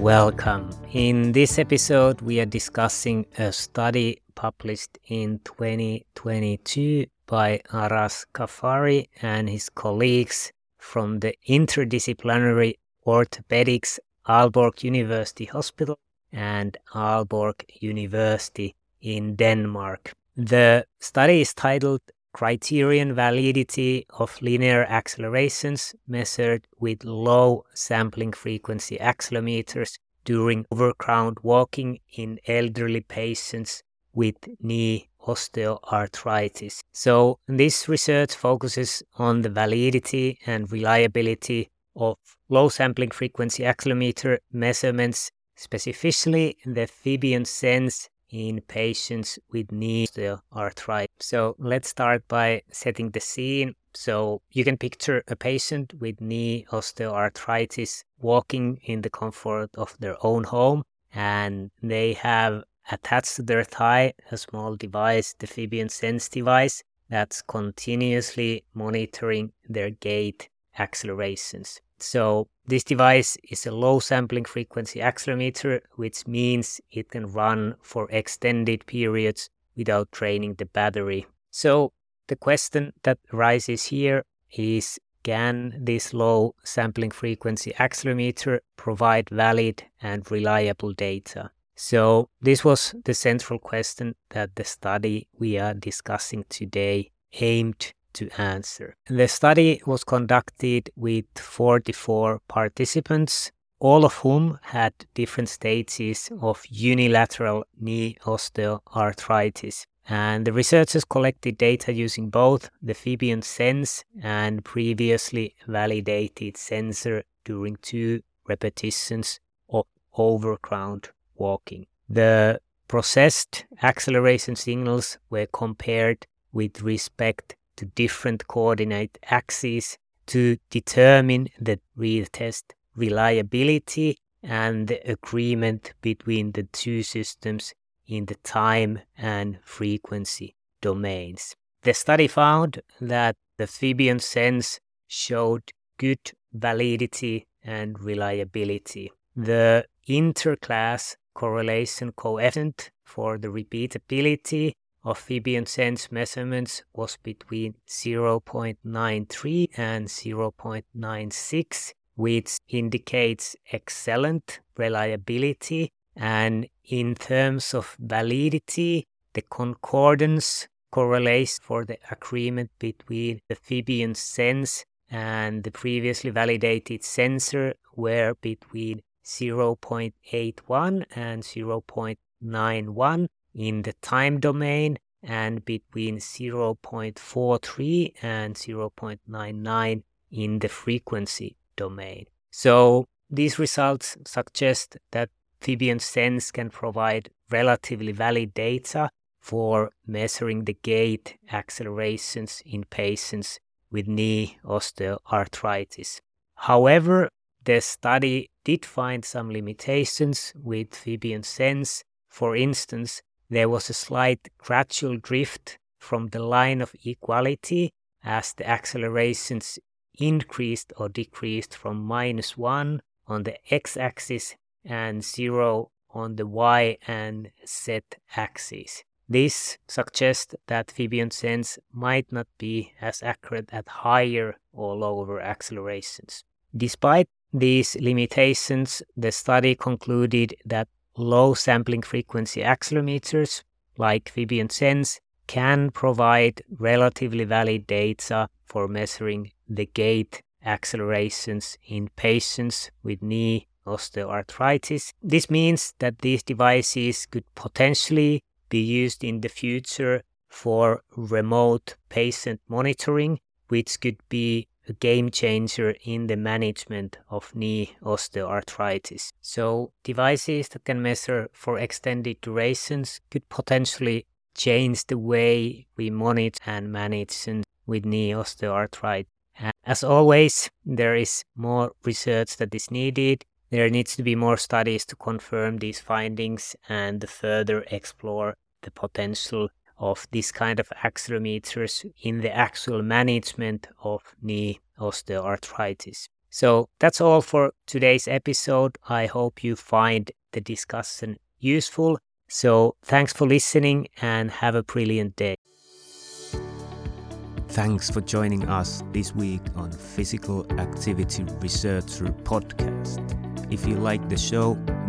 Welcome. In this episode, we are discussing a study published in 2022 by Arash Ghaffari and his colleagues from the Interdisciplinary Orthopedics Aalborg University Hospital and Aalborg University in Denmark. The study is titled Criterion Validity of Linear Accelerations Measured with Low Sampling Frequency Accelerometers during overground walking in elderly patients with knee osteoarthritis. So, this research focuses on the validity and reliability of low sampling frequency accelerometer measurements specifically in the Fibion SENS in patients with knee osteoarthritis. So let's start by setting the scene. So you can picture a patient with knee osteoarthritis walking in the comfort of their own home and they have attached to their thigh a small device, the Fibion SENS device, that's continuously monitoring their gait accelerations. So this device is a low sampling frequency accelerometer, which means it can run for extended periods without draining the battery. So the question that arises here is can this low sampling frequency accelerometer provide valid and reliable data? So this was the central question that the study we are discussing today aimed to answer. The study was conducted with 44 participants, all of whom had different stages of unilateral knee osteoarthritis. And the researchers collected data using both the Fibion SENS and previously validated sensor during two repetitions of overground walking. The processed acceleration signals were compared with respect to different coordinate axes to determine the real test reliability and the agreement between the two systems in the time and frequency domains. The study found that the Fibion SENS showed good validity and reliability. The interclass correlation coefficient for the repeatability of Fibion SENS measurements was between 0.93 and 0.96, which indicates excellent reliability. And in terms of validity, the concordance correlates for the agreement between the Fibion SENS and the previously validated sensor were between 0.81 and 0.91 in the time domain and between 0.43 and 0.99 in the frequency domain. So these results suggest that Fibion SENS can provide relatively valid data for measuring the gait accelerations in patients with knee osteoarthritis. However, the study did find some limitations with Fibion SENS. For instance, there was a slight gradual drift from the line of equality as the accelerations increased or decreased from minus 1 on the x-axis and 0 on the y and z axis. This suggests that Fibion SENS might not be as accurate at higher or lower accelerations. Despite these limitations, the study concluded that low sampling frequency accelerometers like Fibion SENS can provide relatively valid data for measuring the gait accelerations in patients with knee osteoarthritis. This means that these devices could potentially be used in the future for remote patient monitoring, which could be a game changer in the management of knee osteoarthritis. So, devices that can measure for extended durations could potentially change the way we monitor and manage with knee osteoarthritis. And as always, there is more research that is needed. There needs to be more studies to confirm these findings and further explore the potential of this kind of accelerometers in the actual management of knee osteoarthritis. So that's all for today's episode. I hope you find the discussion useful. So thanks for listening and have a brilliant day. Thanks for joining us this week on Physical Activity Researcher Podcast. If you like the show,